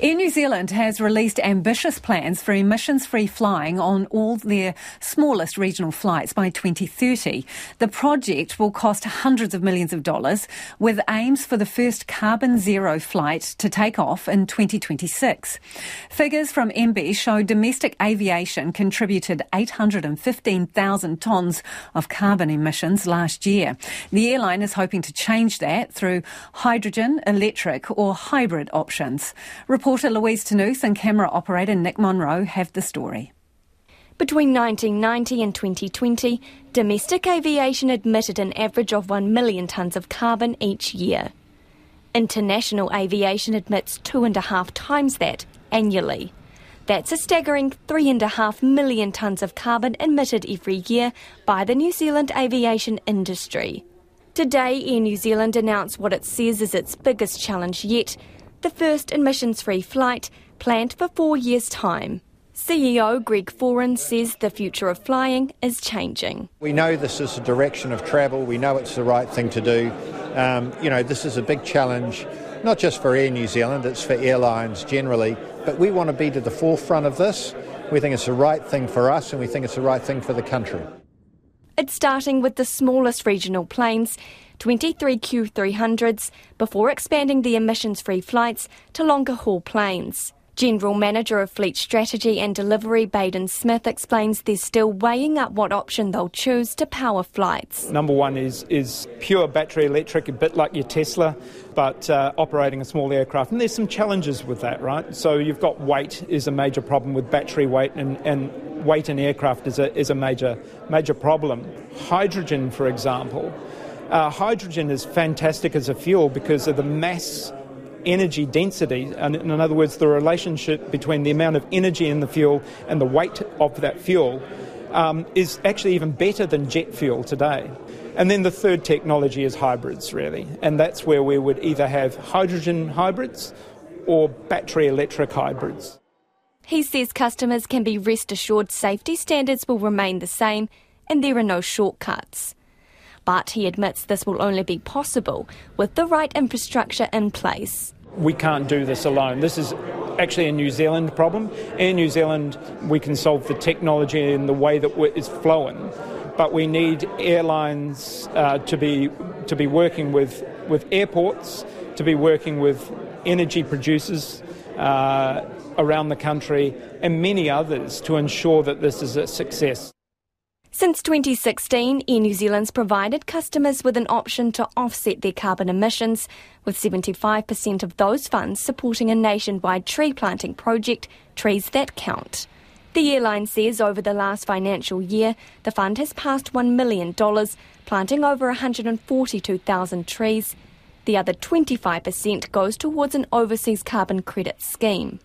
Air New Zealand has released ambitious plans for emissions free flying on all their smallest regional flights by 2030. The project will cost hundreds of millions of dollars, with aims for the first carbon zero flight to take off in 2026. Figures from MB show domestic aviation contributed 815,000 tonnes of carbon emissions last year. The airline is hoping to change that through hydrogen, electric, or hybrid options. Reporter Louise Ternouth and camera operator Nick Monroe have the story. Between 1990 and 2020, domestic aviation emitted an average of 1 million tonnes of carbon each year. International aviation emits two and a half times that annually. That's a staggering 3.5 million tonnes of carbon emitted every year by the New Zealand aviation industry. Today, Air New Zealand announced what it says is its biggest challenge yet the first emissions free flight planned for four years' time. CEO Greg Foran says the future of flying is changing. We know this is a direction of travel, we know it's the right thing to do. Um, you know, this is a big challenge, not just for Air New Zealand, it's for airlines generally, but we want to be to the forefront of this. We think it's the right thing for us and we think it's the right thing for the country. It's starting with the smallest regional planes 23 Q300s, before expanding the emissions free flights to longer haul planes. General Manager of Fleet Strategy and Delivery Baden Smith explains they're still weighing up what option they'll choose to power flights. Number one is, is pure battery electric, a bit like your Tesla, but uh, operating a small aircraft. And there's some challenges with that, right? So you've got weight is a major problem with battery weight, and, and weight in aircraft is a, is a major, major problem. Hydrogen, for example, uh, hydrogen is fantastic as a fuel because of the mass energy density, and in other words, the relationship between the amount of energy in the fuel and the weight of that fuel um, is actually even better than jet fuel today. And then the third technology is hybrids, really, and that's where we would either have hydrogen hybrids or battery electric hybrids. He says customers can be rest assured safety standards will remain the same and there are no shortcuts but he admits this will only be possible with the right infrastructure in place. We can't do this alone. This is actually a New Zealand problem. In New Zealand, we can solve the technology in the way that it's flowing, but we need airlines uh, to be to be working with with airports, to be working with energy producers. Uh, around the country and many others to ensure that this is a success. Since 2016, Air New Zealand's provided customers with an option to offset their carbon emissions, with 75% of those funds supporting a nationwide tree planting project, Trees That Count. The airline says over the last financial year, the fund has passed $1 million, planting over 142,000 trees. The other 25% goes towards an overseas carbon credit scheme.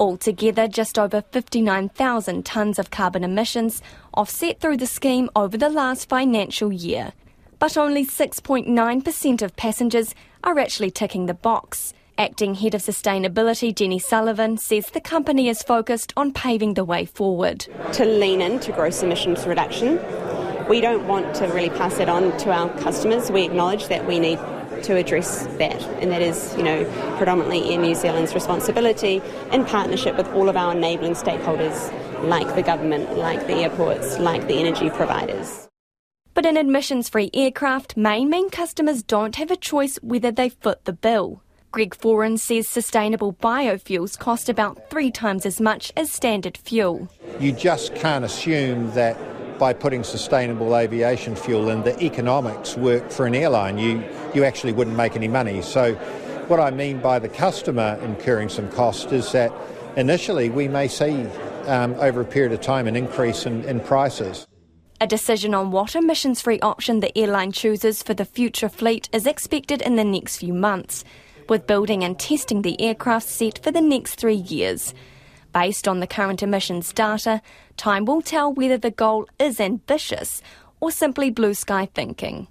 Altogether, just over 59,000 tonnes of carbon emissions offset through the scheme over the last financial year. But only 6.9% of passengers are actually ticking the box. Acting Head of Sustainability Jenny Sullivan says the company is focused on paving the way forward. To lean into gross emissions reduction, we don't want to really pass it on to our customers. We acknowledge that we need to address that, and that is, you know, predominantly Air New Zealand's responsibility in partnership with all of our enabling stakeholders, like the government, like the airports, like the energy providers. But an admissions free aircraft may mean customers don't have a choice whether they foot the bill. Greg Foran says sustainable biofuels cost about three times as much as standard fuel. You just can't assume that by putting sustainable aviation fuel in, the economics work for an airline. You, you actually wouldn't make any money. So, what I mean by the customer incurring some cost is that initially we may see um, over a period of time an increase in, in prices. A decision on what emissions free option the airline chooses for the future fleet is expected in the next few months, with building and testing the aircraft set for the next three years. Based on the current emissions data, time will tell whether the goal is ambitious or simply blue sky thinking.